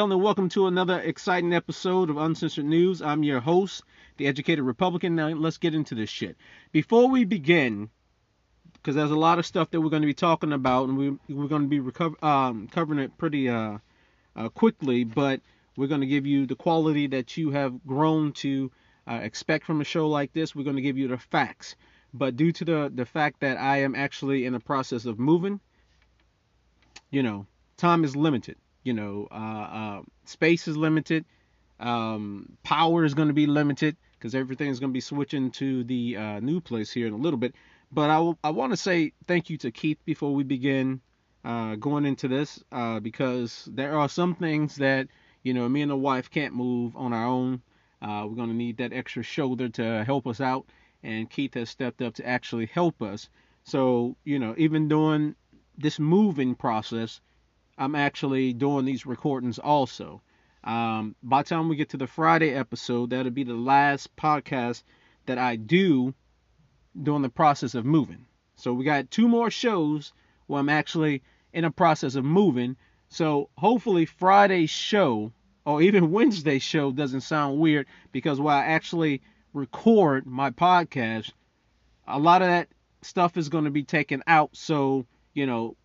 Gentlemen, welcome to another exciting episode of Uncensored News. I'm your host, the educated Republican. Now, let's get into this shit. Before we begin, because there's a lot of stuff that we're going to be talking about, and we, we're going to be recover, um, covering it pretty uh, uh, quickly, but we're going to give you the quality that you have grown to uh, expect from a show like this. We're going to give you the facts. But due to the, the fact that I am actually in the process of moving, you know, time is limited. You know, uh, uh, space is limited. Um, power is going to be limited because everything is going to be switching to the uh, new place here in a little bit. But I, w- I want to say thank you to Keith before we begin uh, going into this uh, because there are some things that, you know, me and the wife can't move on our own. Uh, we're going to need that extra shoulder to help us out. And Keith has stepped up to actually help us. So, you know, even during this moving process, I'm actually doing these recordings also. Um, by the time we get to the Friday episode, that'll be the last podcast that I do during the process of moving. So we got two more shows where I'm actually in a process of moving. So hopefully Friday's show or even Wednesday's show doesn't sound weird because while I actually record my podcast, a lot of that stuff is going to be taken out. So, you know,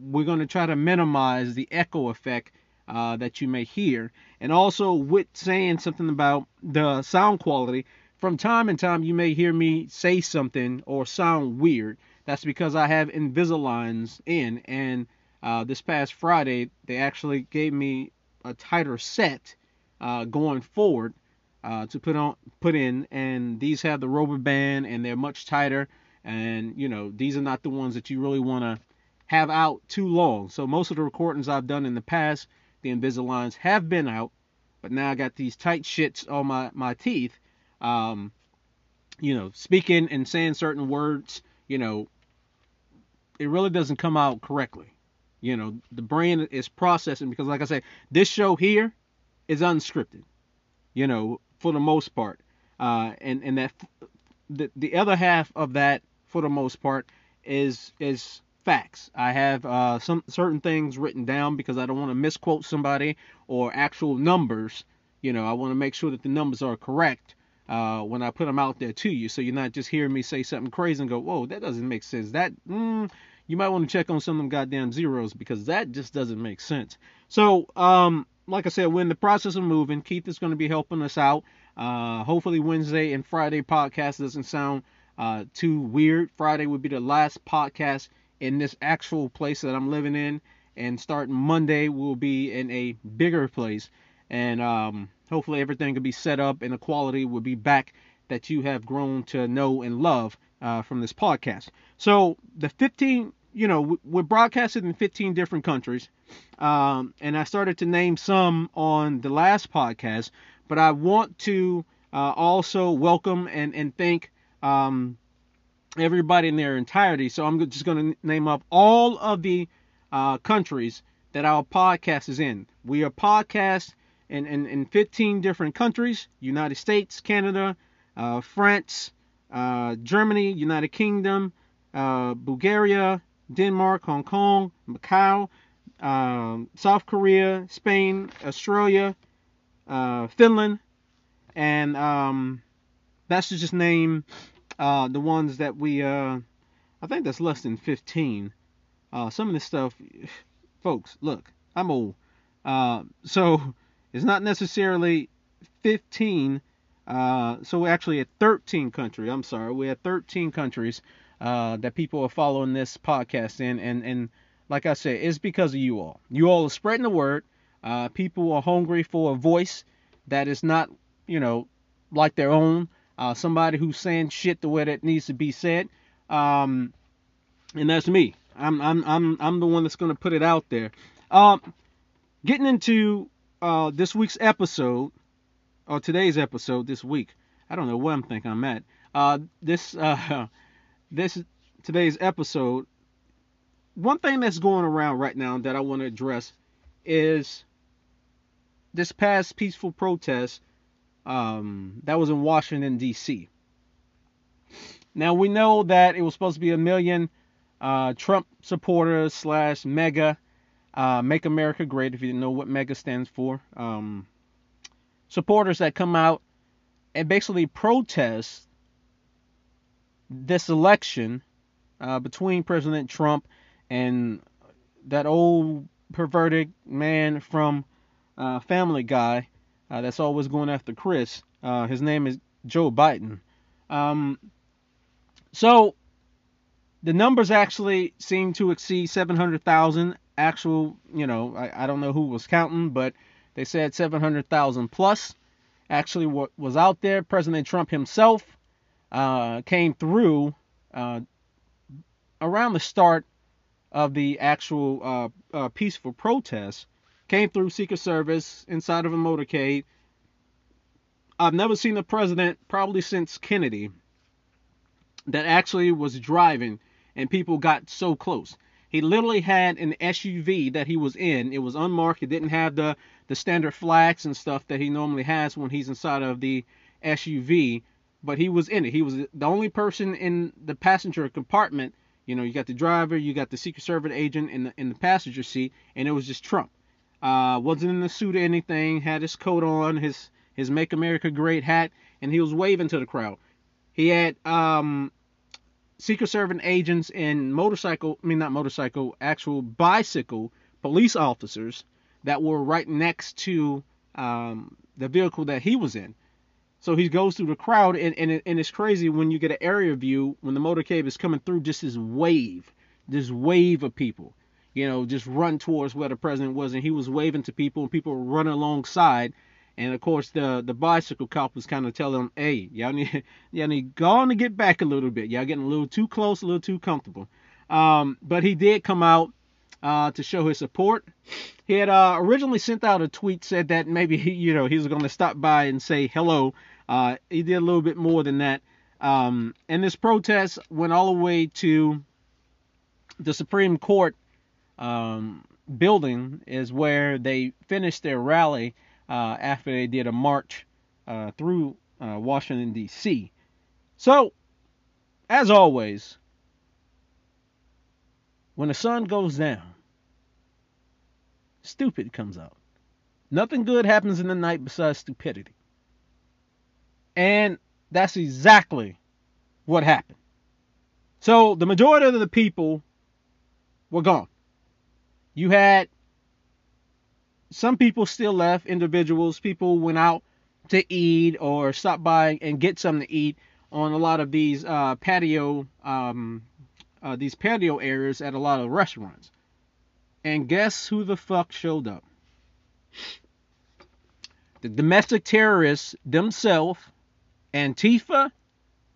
we're going to try to minimize the echo effect uh, that you may hear. And also, with saying something about the sound quality, from time and time you may hear me say something or sound weird. That's because I have Invisaligns in, and uh, this past Friday they actually gave me a tighter set uh, going forward uh, to put on put in, and these have the rubber band and they're much tighter. And you know these are not the ones that you really want to have out too long. So most of the recordings I've done in the past, the Invisaligns have been out, but now I got these tight shits on my my teeth. Um, you know, speaking and saying certain words, you know, it really doesn't come out correctly. You know, the brain is processing because, like I said, this show here is unscripted. You know, for the most part, uh, and and that the the other half of that, for the most part, is is facts. I have uh, some certain things written down because I don't want to misquote somebody or actual numbers. You know, I want to make sure that the numbers are correct uh, when I put them out there to you, so you're not just hearing me say something crazy and go, "Whoa, that doesn't make sense." That mm, you might want to check on some of them goddamn zeros because that just doesn't make sense. So, um, like I said, we're in the process of moving. Keith is going to be helping us out. Uh, hopefully, Wednesday and Friday podcast doesn't sound uh, too weird. Friday would be the last podcast in this actual place that I'm living in, and starting Monday we'll be in a bigger place, and um, hopefully everything will be set up and the quality will be back that you have grown to know and love uh, from this podcast. So the 15, you know, we're broadcasted in 15 different countries, um, and I started to name some on the last podcast, but I want to uh, also welcome and and thank. Um, everybody in their entirety. So I'm just going to name up all of the uh, countries that our podcast is in. We are podcast in, in, in 15 different countries United States, Canada, uh, France, uh, Germany, United Kingdom, uh, Bulgaria, Denmark, Hong Kong, Macau, um, South Korea, Spain, Australia, uh, Finland, and um, that's to just name uh, the ones that we, uh, I think that's less than 15. Uh, some of this stuff, folks, look, I'm old. Uh, so it's not necessarily 15. Uh, so we're actually at 13 countries. I'm sorry, we're at 13 countries uh, that people are following this podcast in, and and like I said, it's because of you all. You all are spreading the word. Uh, people are hungry for a voice that is not, you know, like their own uh, somebody who's saying shit the way that needs to be said, um, and that's me. I'm I'm I'm I'm the one that's gonna put it out there. Um, getting into uh, this week's episode, or today's episode this week. I don't know where I'm thinking I'm at. Uh, this uh, this today's episode. One thing that's going around right now that I want to address is this past peaceful protest um, that was in Washington, D.C. Now, we know that it was supposed to be a million uh, Trump supporters slash MAGA uh, Make America Great, if you didn't know what MAGA stands for. Um, supporters that come out and basically protest this election uh, between President Trump and that old perverted man from uh, Family Guy uh, that's always going after Chris. Uh, his name is Joe Biden. Um, so the numbers actually seem to exceed 700,000 actual, you know, I, I don't know who was counting, but they said 700,000 plus actually what was out there. President Trump himself uh, came through uh, around the start of the actual uh, uh peaceful protest. Came through Secret Service inside of a motorcade. I've never seen a president, probably since Kennedy, that actually was driving and people got so close. He literally had an SUV that he was in. It was unmarked. It didn't have the the standard flags and stuff that he normally has when he's inside of the SUV, but he was in it. He was the only person in the passenger compartment. You know, you got the driver, you got the Secret Service agent in the in the passenger seat, and it was just Trump. Uh, wasn't in a suit or anything. Had his coat on, his his Make America Great hat, and he was waving to the crowd. He had um, Secret Service agents and motorcycle, I mean not motorcycle, actual bicycle police officers that were right next to um, the vehicle that he was in. So he goes through the crowd, and, and, it, and it's crazy when you get an area view when the motorcade is coming through, just this wave, this wave of people, you know, just run towards where the president was, and he was waving to people, and people were running alongside, and of course, the the bicycle cop was kind of telling them, "Hey, y'all need y'all need go on to get back a little bit. Y'all getting a little too close, a little too comfortable." Um, but he did come out uh, to show his support. He had uh, originally sent out a tweet said that maybe he, you know he was going to stop by and say hello. Uh, he did a little bit more than that. Um, and this protest went all the way to the Supreme Court um, building, is where they finished their rally uh, after they did a march uh, through uh, Washington, D.C. So, as always, when the sun goes down, stupid comes out. Nothing good happens in the night besides stupidity. And that's exactly what happened. So the majority of the people were gone. You had some people still left, individuals, people went out to eat or stop by and get something to eat on a lot of these uh, patio um, uh, these patio areas at a lot of restaurants. And guess who the fuck showed up? The domestic terrorists themselves, Antifa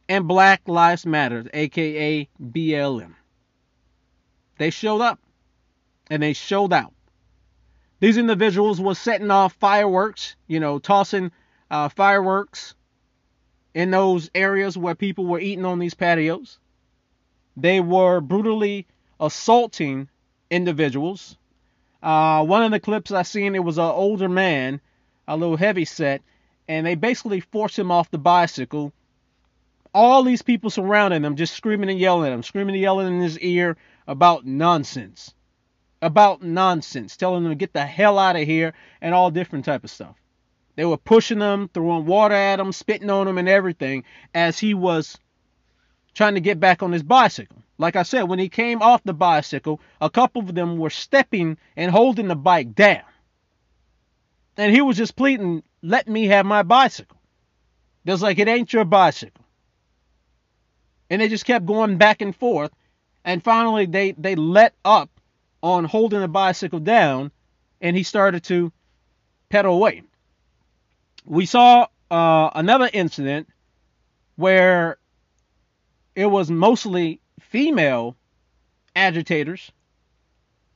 and Black Lives Matter, aka BLM. They showed up and they showed out. These individuals were setting off fireworks, you know, tossing uh, fireworks in those areas where people were eating on these patios. They were brutally assaulting individuals. Uh, one of the clips I seen, it was an older man, a little heavy set, and they basically forced him off the bicycle. All these people surrounding him, just screaming and yelling at him, screaming and yelling in his ear about nonsense about nonsense, telling them to get the hell out of here and all different type of stuff. They were pushing them, throwing water at him, spitting on him and everything as he was trying to get back on his bicycle. Like I said, when he came off the bicycle, a couple of them were stepping and holding the bike down. And he was just pleading, let me have my bicycle. Just like it ain't your bicycle. And they just kept going back and forth. And finally they, they let up on holding the bicycle down and he started to pedal away. We saw uh, another incident where it was mostly female agitators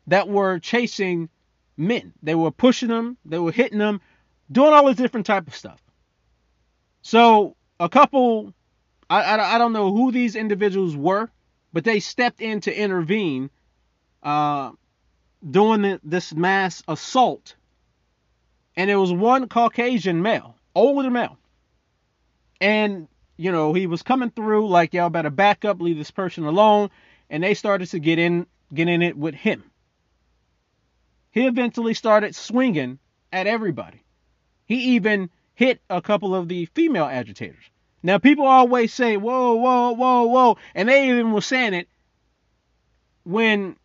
that were chasing men. They were pushing them, they were hitting them, doing all this different type of stuff. So a couple, I, I, I don't know who these individuals were, but they stepped in to intervene uh, doing this mass assault. And it was one Caucasian male, older male. And, you know, he was coming through like, y'all better back up, leave this person alone. And they started to get in, get in it with him. he eventually started swinging at everybody. He even hit a couple of the female agitators. Now, people always say, whoa, whoa, whoa, whoa. And they even were saying it when,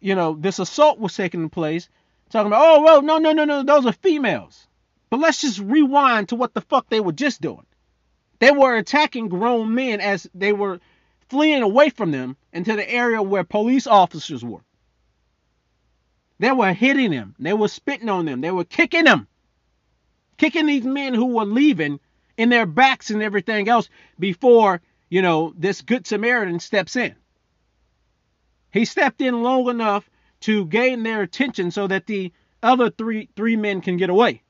you know, this assault was taking place, talking about, oh, whoa, no, no, no, no, those are females. But let's just rewind to what the fuck they were just doing. They were attacking grown men as they were fleeing away from them into the area where police officers were. They were hitting them. They were spitting on them. They were kicking them. Kicking these men who were leaving in their backs and everything else before, you know, this good Samaritan steps in. He stepped in long enough to gain their attention so that the other three three men can get away.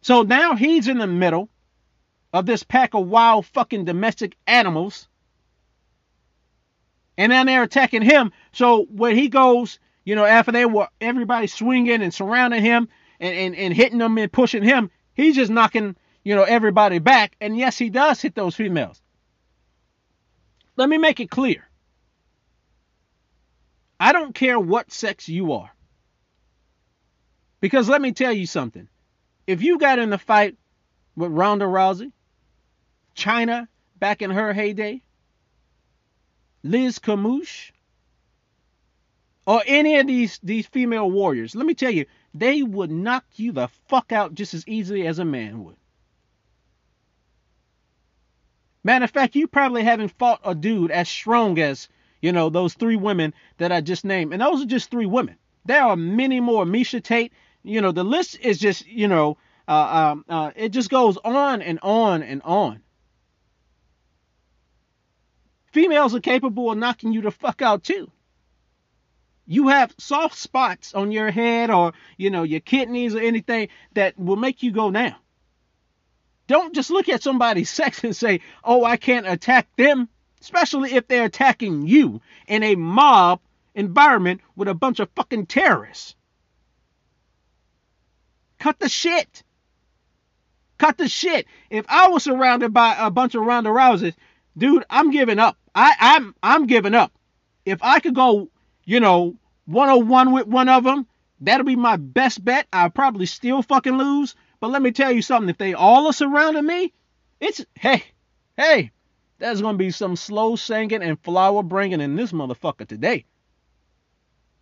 So now he's in the middle of this pack of wild fucking domestic animals. And then they're attacking him. So when he goes, you know, after they were everybody swinging and surrounding him and, and, and hitting them and pushing him, he's just knocking, you know, everybody back. And yes, he does hit those females. Let me make it clear. I don't care what sex you are. Because let me tell you something. If you got in a fight with Ronda Rousey, China back in her heyday, Liz Carmouche, or any of these these female warriors, let me tell you, they would knock you the fuck out just as easily as a man would. Matter of fact, you probably haven't fought a dude as strong as, you know, those three women that I just named. And those are just three women. There are many more. Miesha Tate, you know, the list is just, you know, uh, um, uh, it just goes on and on and on. Females are capable of knocking you the fuck out too. You have soft spots on your head or, you know, your kidneys or anything that will make you go down. Don't just look at somebody's sex and say, oh, I can't attack them, especially if they're attacking you in a mob environment with a bunch of fucking terrorists. Cut the shit. Cut the shit. If I was surrounded by a bunch of Ronda Rouseys, dude, I'm giving up. I, I'm I'm giving up. If I could go, you know, 101 with one of them, that'll be my best bet. I'll probably still fucking lose. But let me tell you something. If they all are surrounding me, it's hey, hey, there's gonna be some slow singing and flower bringing in this motherfucker today.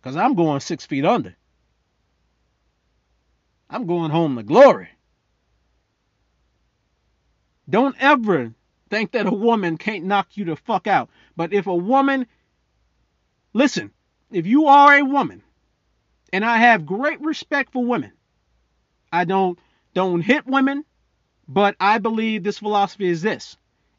Cause I'm going six feet under. I'm going home to glory. Don't ever think that a woman can't knock you the fuck out. But if a woman, listen, if you are a woman, and I have great respect for women, I don't don't hit women, but I believe this philosophy is this.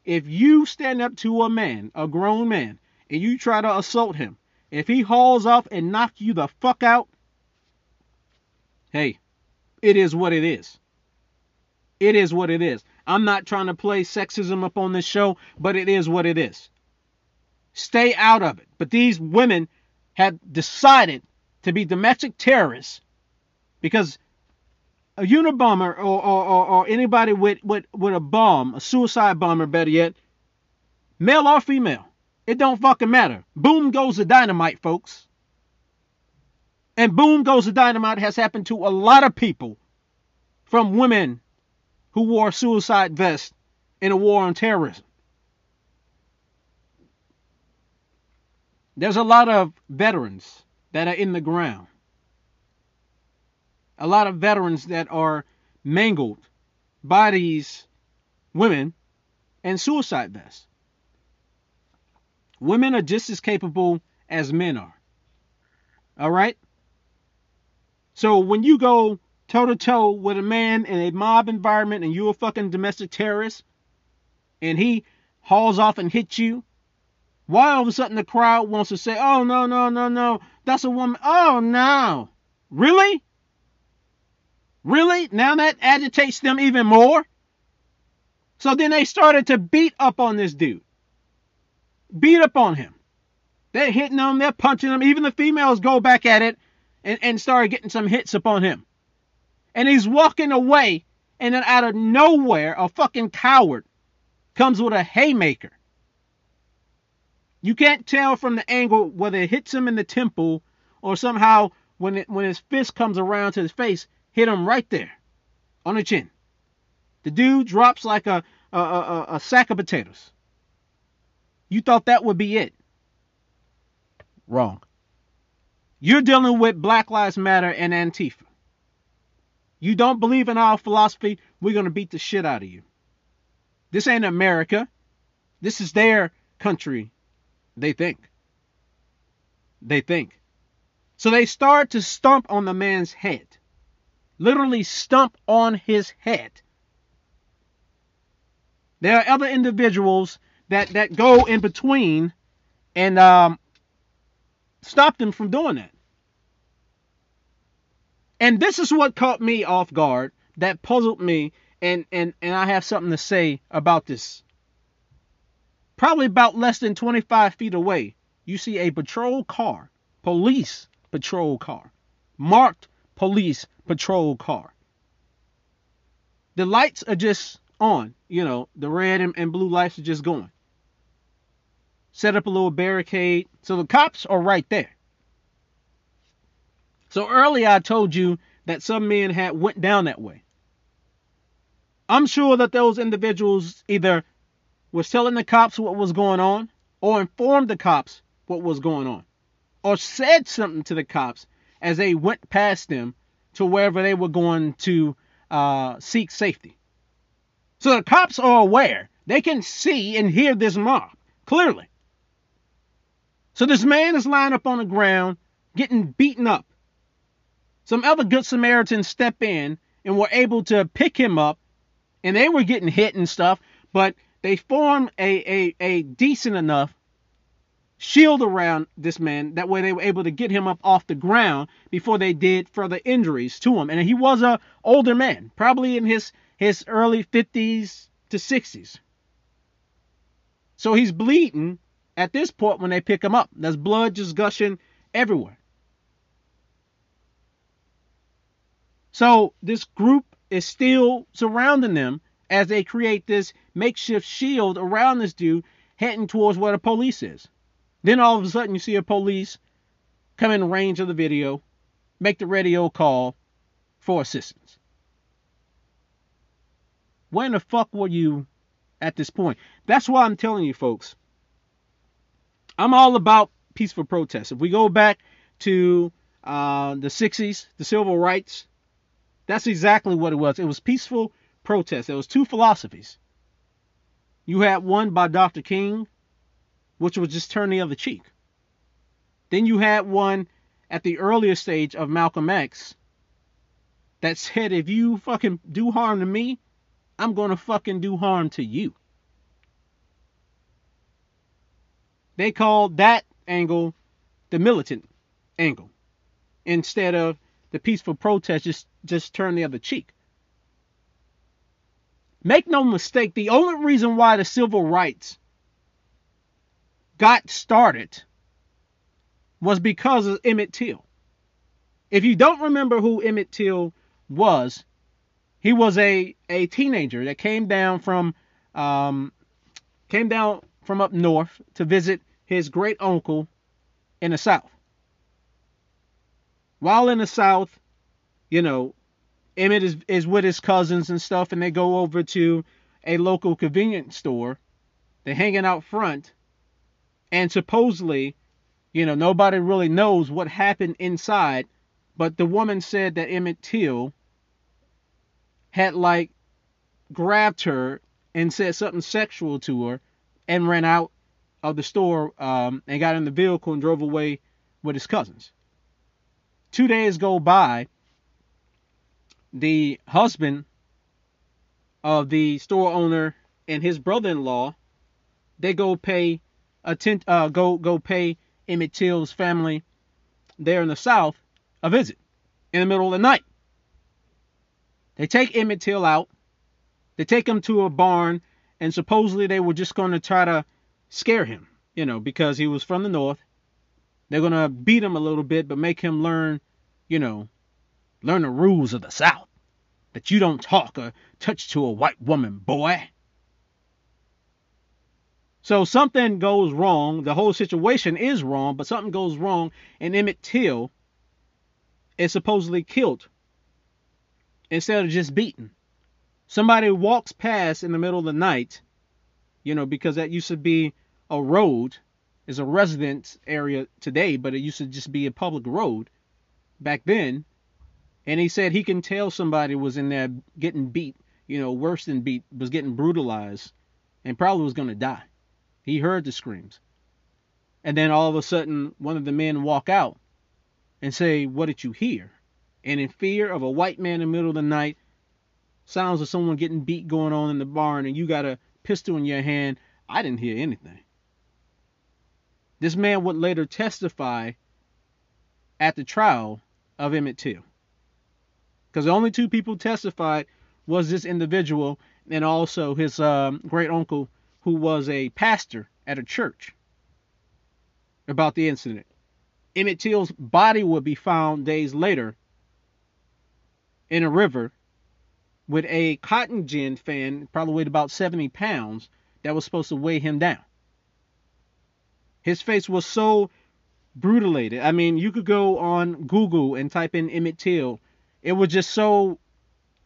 If you stand up to a man, a grown man, and you try to assault him, if he hauls off and knocks you the fuck out, hey, it is what it is. It is what it is. I'm not trying to play sexism up on this show, but it is what it is. Stay out of it. But these women have decided to be domestic terrorists because a Unabomber or, or, or, or anybody with, with, with a bomb, a suicide bomber, better yet, male or female, it don't fucking matter. Boom goes the dynamite, folks. And boom goes the dynamite has happened to a lot of people from women who wore suicide vests in a war on terrorism. There's a lot of veterans that are in the ground. A lot of veterans that are mangled these women and suicide vests. Women are just as capable as men are. All right? So when you go toe to toe with a man in a mob environment and you're a fucking domestic terrorist and he hauls off and hits you, why all of a sudden the crowd wants to say, oh, no, no, no, no, that's a woman. Oh, no. Really? Really? Now that agitates them even more? So then they started to beat up on this dude. Beat up on him. They're hitting him, they're punching him. Even the females go back at it and, and started getting some hits upon him and he's walking away, and then out of nowhere, a fucking coward comes with a haymaker. You can't tell from the angle whether it hits him in the temple or somehow when it, when his fist comes around to his face, hit him right there on the chin. The dude drops like a a, a, a sack of potatoes. You thought that would be it. Wrong. You're dealing with Black Lives Matter and Antifa. You don't believe in our philosophy, we're going to beat the shit out of you. This ain't America. This is their country, they think. They think. So they start to stomp on the man's head. Literally stomp on his head. There are other individuals that, that go in between and um, stop them from doing that. And this is what caught me off guard, that puzzled me, and, and, and I have something to say about this. Probably about less than 25 feet away, you see a patrol car, police patrol car, marked police patrol car. The lights are just on, you know, the red and, and blue lights are just going. Set up a little barricade. So the cops are right there. So earlier I told you that some men had went down that way. I'm sure that those individuals either was telling the cops what was going on or informed the cops what was going on or said something to the cops as they went past them to wherever they were going to uh, seek safety. So the cops are aware. They can see and hear this mob clearly. So this man is lying up on the ground, getting beaten up. Some other good Samaritans step in and were able to pick him up, and they were getting hit and stuff, but they formed a, a, a decent enough shield around this man. That way they were able to get him up off the ground before they did further injuries to him. And he was a older man, probably in his, his early 50s to 60s. So he's bleeding at this point when they pick him up. There's blood just gushing everywhere. So this group is still surrounding them as they create this makeshift shield around this dude heading towards where the police is. Then all of a sudden you see a police come in range of the video, make the radio call for assistance. When the fuck were you at this point? That's why I'm telling you folks. I'm all about peaceful protests. If we go back to uh, the 60s, the civil rights that's exactly what it was. It was peaceful protest. There was two philosophies. You had one by Dr. King, which was just turn the other cheek. Then you had one at the earlier stage of Malcolm X that said if you fucking do harm to me, I'm going to fucking do harm to you. They called that angle the militant angle instead of the peaceful protest just just turn the other cheek. Make no mistake, the only reason why the civil rights got started was because of Emmett Till. If you don't remember who Emmett Till was, he was a, a teenager that came down from um, came down from up north to visit his great uncle in the South. While in the South, you know, Emmett is, is with his cousins and stuff, and they go over to a local convenience store. They're hanging out front, and supposedly, you know, nobody really knows what happened inside, but the woman said that Emmett Till had like grabbed her and said something sexual to her and ran out of the store um, and got in the vehicle and drove away with his cousins. Two days go by the husband of the store owner and his brother-in-law, they go pay attend, uh, go go pay Emmett Till's family there in the South a visit in the middle of the night. They take Emmett Till out. They take him to a barn, and supposedly they were just going to try to scare him, you know, because he was from the North. They're going to beat him a little bit, but make him learn, you know, Learn the rules of the South. That you don't talk or touch to a white woman, boy. So something goes wrong. The whole situation is wrong, but something goes wrong, and Emmett Till is supposedly killed instead of just beaten. Somebody walks past in the middle of the night, you know, because that used to be a road, is a residence area today, but it used to just be a public road back then. And he said he can tell somebody was in there getting beat, you know, worse than beat, was getting brutalized, and probably was going to die. He heard the screams. And then all of a sudden, one of the men walk out and say, What did you hear? And in fear of a white man in the middle of the night, sounds of someone getting beat going on in the barn, and you got a pistol in your hand, I didn't hear anything. This man would later testify at the trial of Emmett Till. Because the only two people testified was this individual and also his um, great uncle, who was a pastor at a church, about the incident. Emmett Till's body would be found days later in a river with a cotton gin fan, probably weighed about 70 pounds, that was supposed to weigh him down. His face was so brutalated. I mean, you could go on Google and type in Emmett Till. It was just so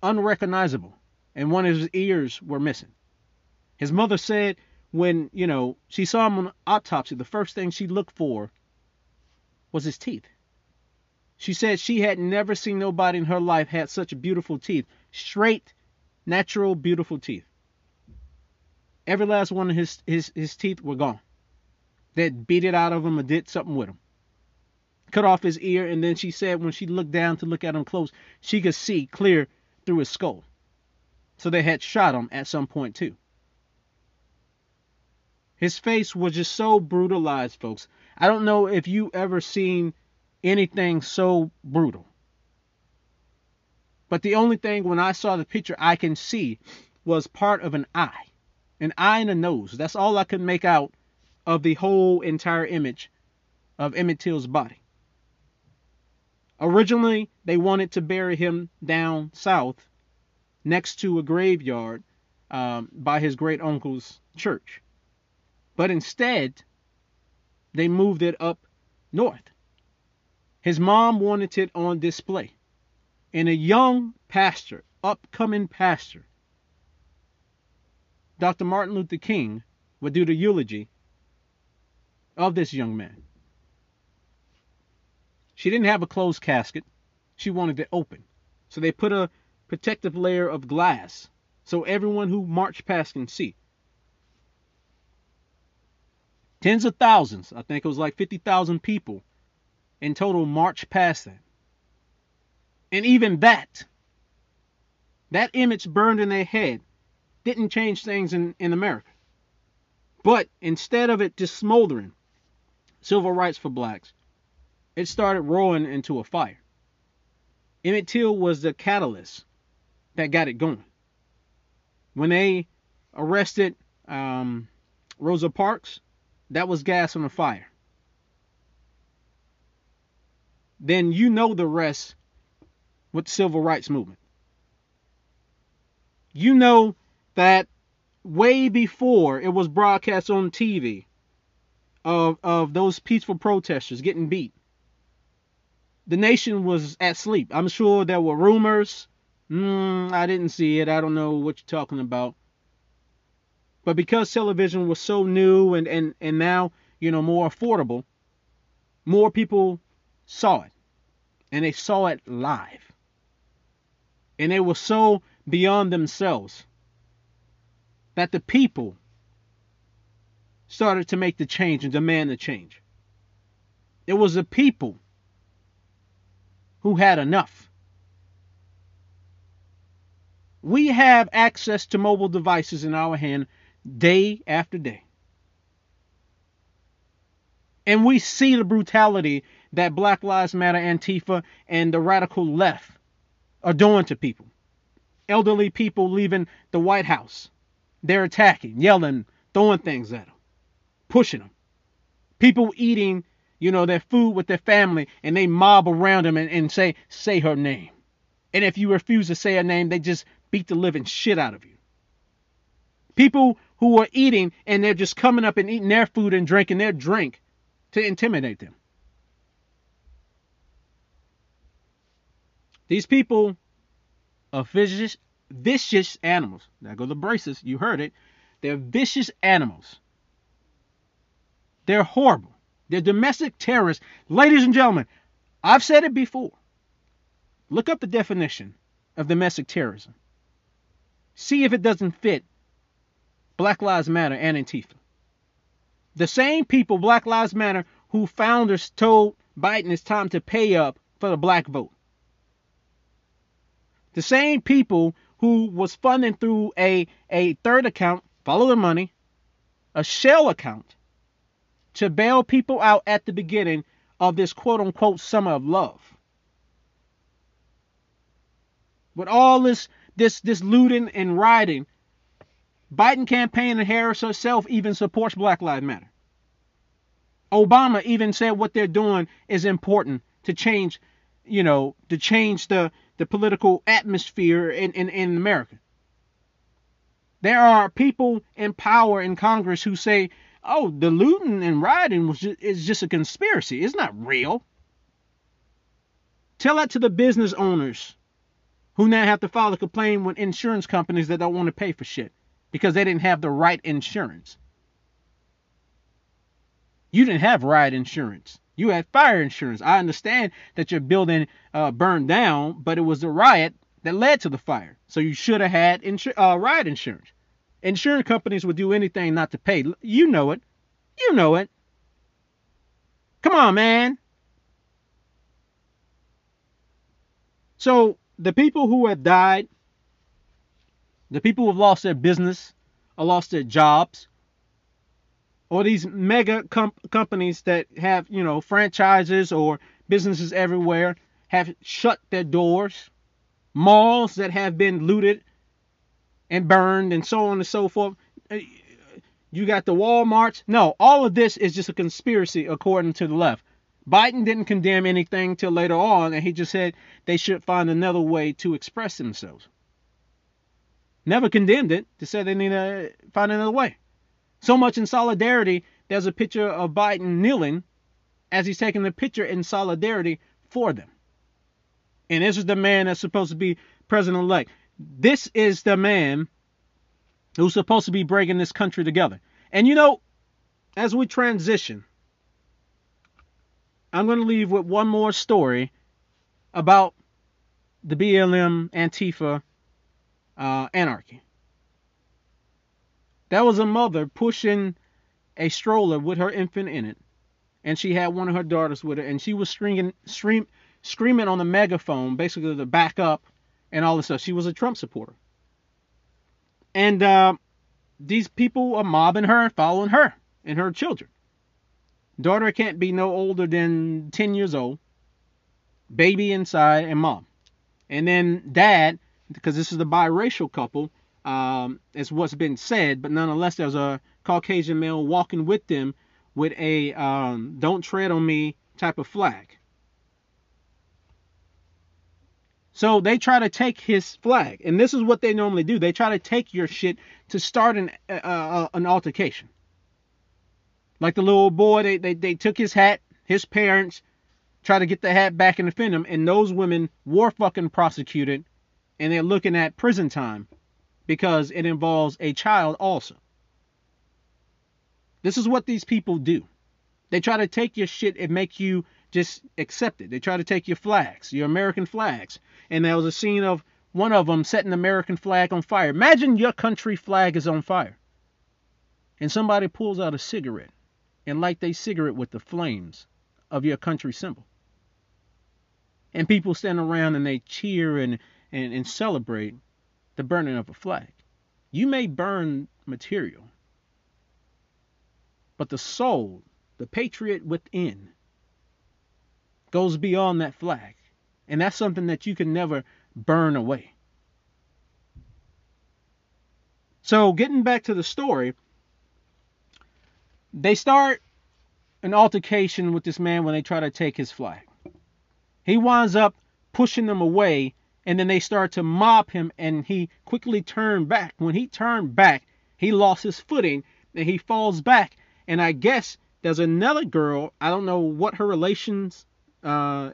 unrecognizable. And one of his ears were missing. His mother said when, you know, she saw him on autopsy, the first thing she looked for was his teeth. She said she had never seen nobody in her life had such beautiful teeth. Straight, natural, beautiful teeth. Every last one of his, his, his teeth were gone. Had beat it out of him or did something with him. Cut off his ear, and then she said when she looked down to look at him close, she could see clear through his skull. So they had shot him at some point too. His face was just so brutalized, folks. I don't know if you ever seen anything so brutal. But the only thing when I saw the picture I can see was part of an eye. An eye and a nose. That's all I could make out of the whole entire image of Emmett Till's body. Originally, they wanted to bury him down south next to a graveyard um, by his great uncle's church. But instead, they moved it up north. His mom wanted it on display. And a young pastor, upcoming pastor, Dr. Martin Luther King, would do the eulogy of this young man. She didn't have a closed casket. She wanted it open. So they put a protective layer of glass so everyone who marched past can see. Tens of thousands, I think it was like 50,000 people in total marched past that. And even that, that image burned in their head, didn't change things in, in America. But instead of it just smoldering, civil rights for blacks, it started roaring into a fire. Emmett Till was the catalyst that got it going. When they arrested um, Rosa Parks, that was gas on the fire. then you know the rest with the civil rights movement. You know that way before it was broadcast on TV of of those peaceful protesters getting beat. The nation was at sleep. I'm sure there were rumors. Mm, I didn't see it. I don't know what you're talking about. But because television was so new and, and, and now, you know, more affordable, more people saw it and they saw it live. And they were so beyond themselves that the people started to make the change and demand the change. It was the people who had enough. We have access to mobile devices in our hand day after day. And we see the brutality that Black Lives Matter, Antifa, and the radical left are doing to people. Elderly people leaving the White House. They're attacking, yelling, throwing things at them, pushing them. People eating, you know, their food with their family, and they mob around them and, and say, say her name. And if you refuse to say her name, they just beat the living shit out of you. People who are eating and they're just coming up and eating their food and drinking their drink to intimidate them. These people are vicious, vicious animals. Now go the braces. You heard it. They're vicious animals. They're horrible. They're domestic terrorists. Ladies and gentlemen, I've said it before. Look up the definition of domestic terrorism. See if it doesn't fit Black Lives Matter and Antifa. The same people, Black Lives Matter, who founders told Biden it's time to pay up for the black vote. The same people who was funding through a, a third account, follow the money, a shell account, to bail people out at the beginning of this quote unquote summer of love. With all this this this looting and rioting, Biden campaign and Harris herself even supports Black Lives Matter. Obama even said what they're doing is important to change, you know, to change the, the political atmosphere in, in, in America. There are people in power in Congress who say oh, the looting and rioting was just, is just a conspiracy. It's not real. Tell that to the business owners who now have to file a complaint with insurance companies that don't want to pay for shit because they didn't have the right insurance. You didn't have riot insurance. You had fire insurance. I understand that your building uh, burned down, but it was the riot that led to the fire. So you should have had insu- uh, riot insurance. Insurance companies would do anything not to pay. You know it. You know it. Come on, man. So the people who have died, the people who have lost their business or lost their jobs, or these mega com- companies that have, you know, franchises or businesses everywhere have shut their doors, malls that have been looted and burned and so on and so forth. Uh, you got the Walmarts. No, all of this is just a conspiracy according to the left. Biden didn't condemn anything till later on, and he just said they should find another way to express themselves. Never condemned it, just said they need to find another way. So much in solidarity, there's a picture of Biden kneeling as he's taking the picture in solidarity for them. And this is the man that's supposed to be president elect. This is the man who's supposed to be bringing this country together. And you know, as we transition, I'm going to leave with one more story about the BLM Antifa uh, anarchy. That was a mother pushing a stroller with her infant in it, and she had one of her daughters with her, and she was screaming, scream, screaming on the megaphone, basically to back up and all this stuff. She was a Trump supporter. And uh, these people are mobbing her and following her and her children. Daughter can't be no older than 10 years old. Baby inside and mom. And then dad, because this is a biracial couple, um, is what's been said, but nonetheless, there's a Caucasian male walking with them with a um, don't tread on me type of flag. So they try to take his flag, and this is what they normally do. They try to take your shit to start an uh, uh, an altercation. Like the little boy, they, they they took his hat. His parents try to get the hat back and defend him, and those women were fucking prosecuted, and they're looking at prison time because it involves a child also. This is what these people do. They try to take your shit and make you just accept it. They try to take your flags, your American flags. And there was a scene of one of them setting the American flag on fire. Imagine your country flag is on fire. And somebody pulls out a cigarette and light their cigarette with the flames of your country symbol. And people stand around and they cheer and, and, and celebrate the burning of a flag. You may burn material, but the soul, the patriot within, goes beyond that flag. And that's something that you can never burn away. So, getting back to the story, they start an altercation with this man when they try to take his flag. He winds up pushing them away, and then they start to mob him, and he quickly turned back. When he turned back, he lost his footing, and he falls back. And I guess there's another girl, I don't know what her relations uh,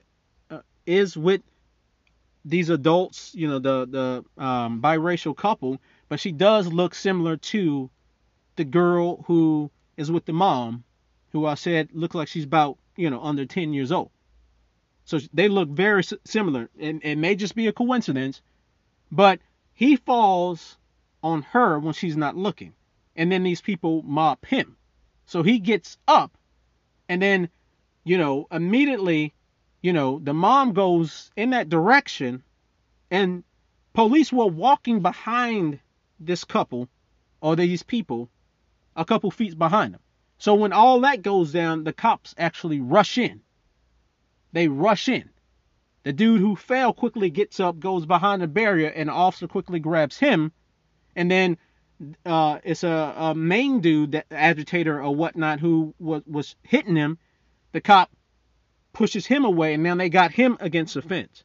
uh, is with these adults, you know, the the um, biracial couple, but she does look similar to the girl who is with the mom, who I said looked like she's about you know under 10 years old. So they look very similar. and it may just be a coincidence, but he falls on her when she's not looking, and then these people mop him. So he gets up, and then you know immediately you know, the mom goes in that direction, and police were walking behind this couple or these people a couple feet behind them. So when all that goes down, the cops actually rush in. They rush in. The dude who fell quickly gets up, goes behind the barrier, and the officer quickly grabs him. And then uh, it's a, a main dude, that agitator or whatnot, who was, was hitting him. The cop pushes him away, and now they got him against the fence.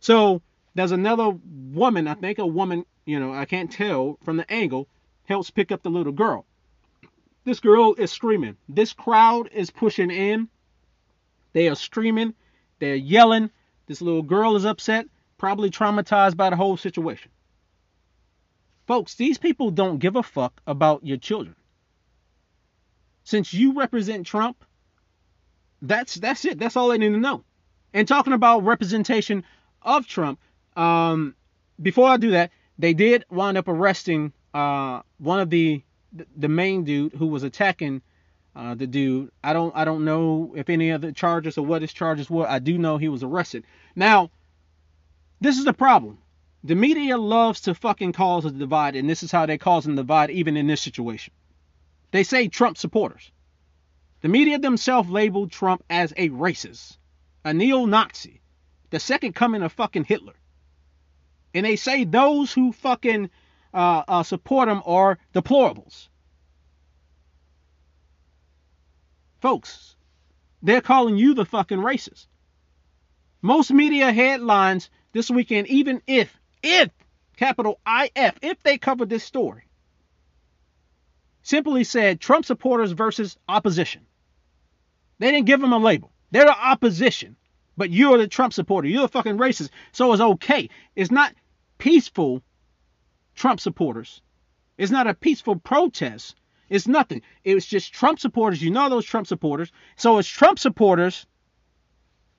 So there's another woman, I think a woman, you know, I can't tell from the angle, helps pick up the little girl. This girl is screaming. This crowd is pushing in. They are screaming. They're yelling. This little girl is upset, probably traumatized by the whole situation. Folks, these people don't give a fuck about your children. Since you represent Trump, that's that's it. That's all I need to know. And talking about representation of Trump, um, before I do that, they did wind up arresting uh, one of the the main dude who was attacking uh, the dude. I don't I don't know if any of the charges or what his charges were. I do know he was arrested. Now, this is the problem. The media loves to fucking cause a divide, and this is how they cause a divide even in this situation. They say Trump supporters. The media themselves labeled Trump as a racist, a neo Nazi, the second coming of fucking Hitler. And they say those who fucking uh, uh, support him are deplorables. Folks, they're calling you the fucking racist. Most media headlines this weekend, even if, if, capital IF, if they covered this story, simply said Trump supporters versus opposition. They didn't give them a label. They're the opposition. But you're the Trump supporter. You're a fucking racist. So it's okay. It's not peaceful Trump supporters. It's not a peaceful protest. It's nothing. It was just Trump supporters. You know those Trump supporters. So it's Trump supporters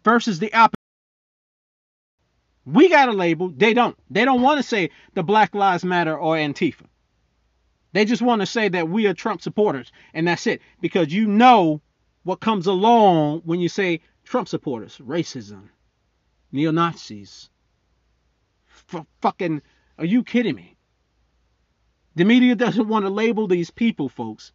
versus the opposite. We got a label. They don't. They don't want to say the Black Lives Matter or Antifa. They just want to say that we are Trump supporters. And that's it. Because you know what comes along when you say Trump supporters, racism, neo Nazis. F- fucking, are you kidding me? The media doesn't want to label these people, folks.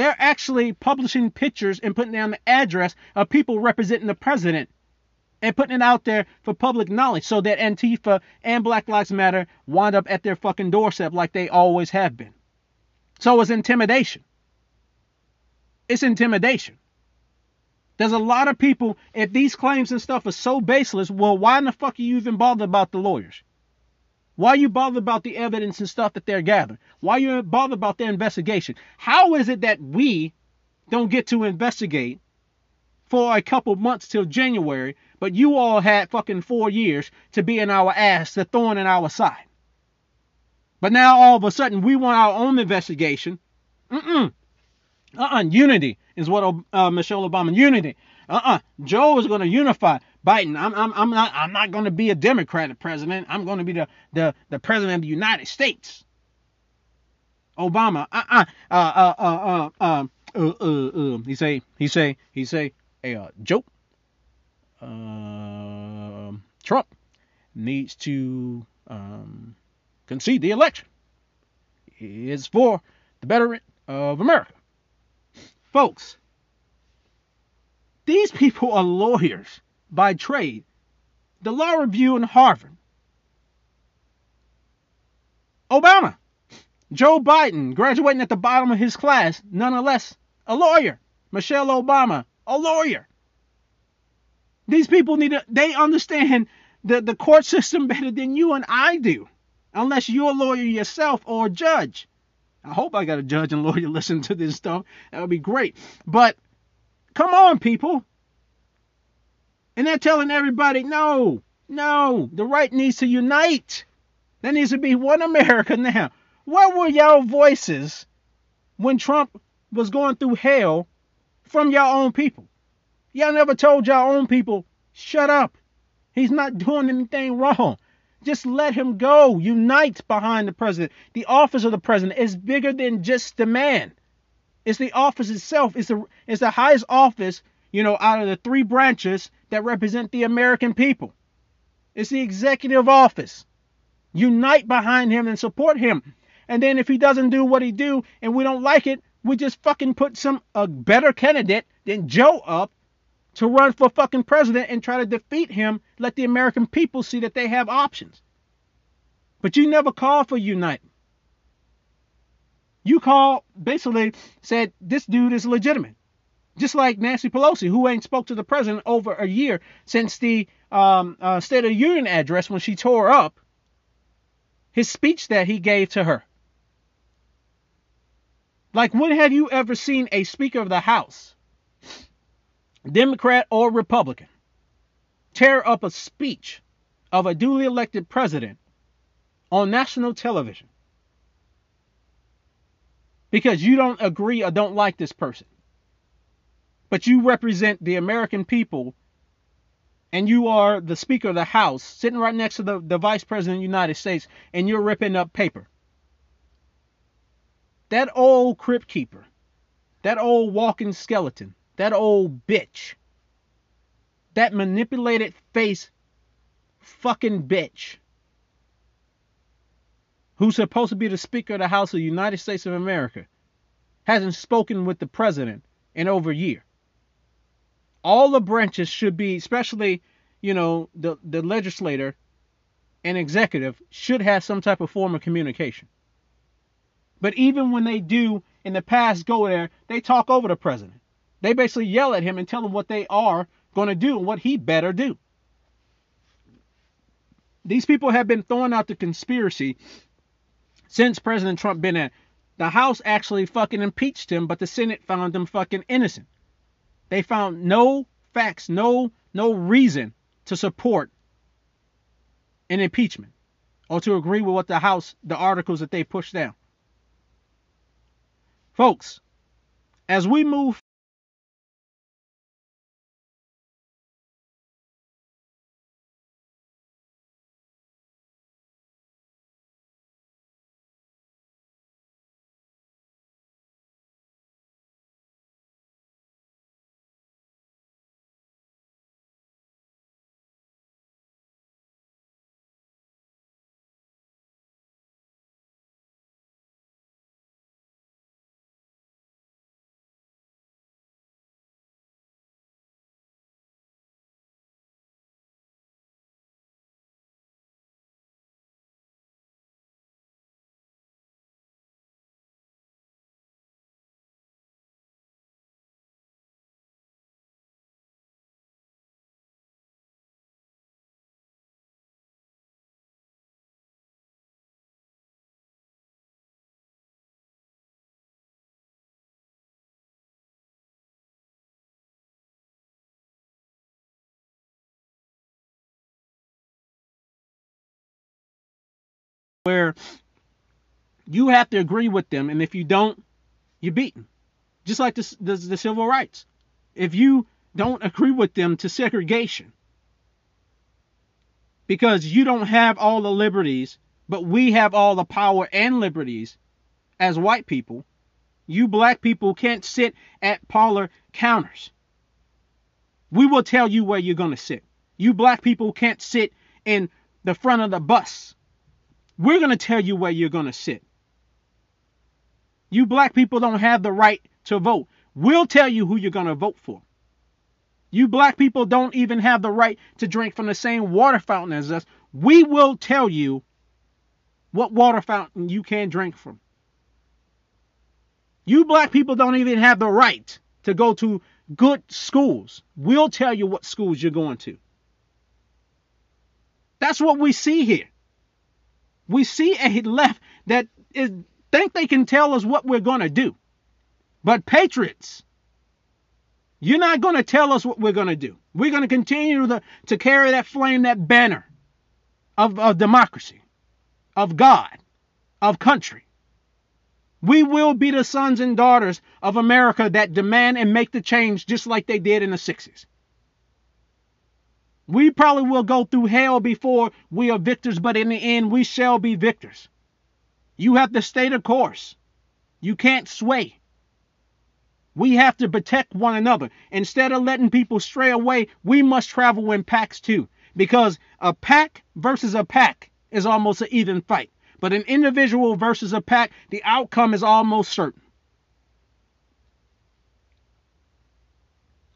They're actually publishing pictures and putting down the address of people representing the president and putting it out there for public knowledge so that Antifa and Black Lives Matter wind up at their fucking doorstep like they always have been. So it's intimidation. It's intimidation. There's a lot of people, if these claims and stuff are so baseless, well, why in the fuck are you even bothered about the lawyers? Why are you bothered about the evidence and stuff that they're gathering? Why are you bothered about their investigation? How is it that we don't get to investigate for a couple months till January, but you all had fucking four years to be in our ass, the thorn in our side? But now all of a sudden we want our own investigation. Mm-mm. Uh-uh. Unity is what uh, Michelle Obama. Unity. Uh-uh. Joe is going to unify. Biden. I'm, I'm, I'm not. I'm not going to be a Democratic president. I'm going to be the, the, the president of the United States. Obama. Uh-uh. Uh, uh, uh, uh, um, uh, uh, uh, he say. He say. He say. Hey, uh, Joe. Uh, Trump needs to um, concede the election. It's for the betterment of America. Folks, these people are lawyers by trade. The Law Review in Harvard. Obama. Joe Biden, graduating at the bottom of his class, nonetheless, a lawyer. Michelle Obama, a lawyer. These people need to, they understand the, the court system better than you and I do. Unless you're a lawyer yourself or a judge. I hope I got a judge and lawyer listening to this stuff. That would be great. But come on, people. And they're telling everybody, no, no, the right needs to unite. There needs to be one America now. Where were y'all voices when Trump was going through hell from y'all own people? Y'all never told y'all own people, shut up. He's not doing anything wrong. Just let him go. Unite behind the president. The office of the president is bigger than just the man. It's the office itself. It's the it's the highest office, you know, out of the three branches that represent the American people. It's the executive office. Unite behind him and support him. And then if he doesn't do what he do and we don't like it, we just fucking put some a better candidate than Joe up to run for fucking president and try to defeat him, let the American people see that they have options. But you never called for unite. You call basically said this dude is legitimate. Just like Nancy Pelosi, who ain't spoke to the president over a year since the um, uh, State of the Union address when she tore up his speech that he gave to her. Like, when have you ever seen a Speaker of the House Democrat or Republican, tear up a speech of a duly elected president on national television because you don't agree or don't like this person. But you represent the American people and you are the Speaker of the House sitting right next to the, the Vice President of the United States and you're ripping up paper. That old crypt keeper, that old walking skeleton, that old bitch. That manipulated face fucking bitch. Who's supposed to be the Speaker of the House of the United States of America hasn't spoken with the president in over a year. All the branches should be, especially, you know, the, the legislator and executive, should have some type of form of communication. But even when they do in the past go there, they talk over the president. They basically yell at him and tell him what they are going to do and what he better do. These people have been throwing out the conspiracy since President Trump been in. The House actually fucking impeached him, but the Senate found him fucking innocent. They found no facts, no no reason to support an impeachment or to agree with what the House, the articles that they pushed down. Folks, as we move where you have to agree with them, and if you don't, you're beaten. Just like the, the, the civil rights. If you don't agree with them to segregation, because you don't have all the liberties, but we have all the power and liberties as white people, you black people can't sit at parlor counters. We will tell you where you're going to sit. You black people can't sit in the front of the bus. We're going to tell you where you're going to sit. You black people don't have the right to vote. We'll tell you who you're going to vote for. You black people don't even have the right to drink from the same water fountain as us. We will tell you what water fountain you can drink from. You black people don't even have the right to go to good schools. We'll tell you what schools you're going to. That's what we see here. We see a left that is, think they can tell us what we're going to do. But patriots, you're not going to tell us what we're going to do. We're going to continue to, carry that flame, that banner of, of democracy, of God, of country. We will be the sons and daughters of America that demand and make the change just like they did in the 60s. We probably will go through hell before we are victors, but in the end, we shall be victors. You have to stay the course. You can't sway. We have to protect one another. Instead of letting people stray away, we must travel in packs too. Because a pack versus a pack is almost an even fight. But an individual versus a pack, the outcome is almost certain.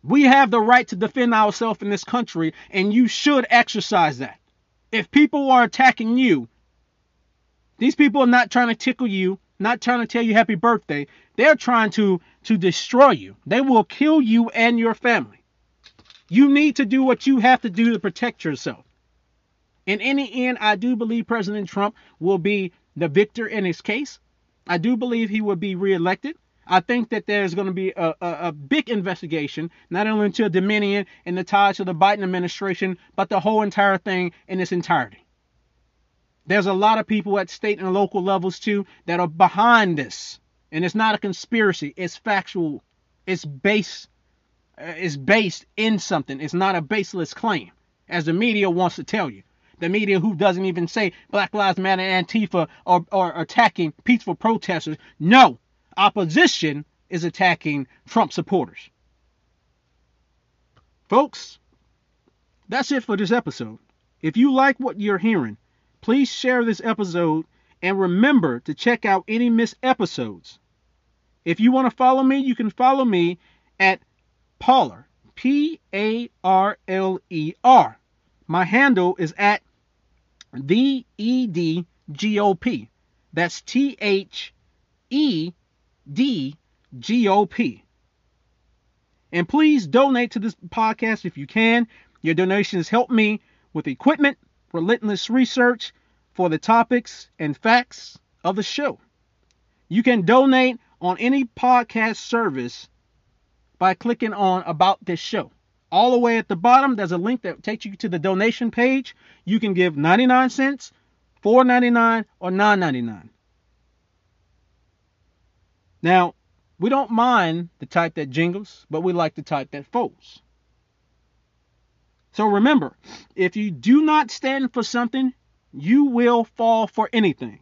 We have the right to defend ourselves in this country, and you should exercise that. If people are attacking you, these people are not trying to tickle you, not trying to tell you happy birthday. They're trying to, to destroy you. They will kill you and your family. You need to do what you have to do to protect yourself. In any end, I do believe President Trump will be the victor in his case. I do believe he will be reelected. I think that there's going to be a, a, a, big investigation, not only into Dominion and the ties to the Biden administration, but the whole entire thing in its entirety. There's a lot of people at state and local levels too that are behind this, and it's not a conspiracy. It's factual. It's based. Uh, it's based in something. It's not a baseless claim, as the media wants to tell you. The media who doesn't even say Black Lives Matter and Antifa are, are attacking peaceful protesters. No, opposition is attacking Trump supporters. Folks, that's it for this episode. If you like what you're hearing, please share this episode and remember to check out any missed episodes. If you want to follow me, you can follow me at Parler, P A R L E R. My handle is at the E D G O P. That's T H E D G O P. And please donate to this podcast if you can. Your donations help me with equipment, relentless research for the topics and facts of the show. You can donate on any podcast service by clicking on About This Show. All the way at the bottom, there's a link that takes you to the donation page. You can give 99 cents, 4.99, or 9.99. Now, we don't mind the type that jingles, but we like the type that folds. So remember, if you do not stand for something, you will fall for anything.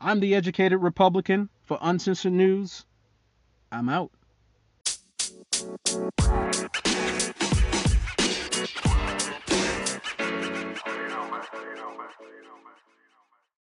I'm the educated Republican for Uncensored News. I'm out.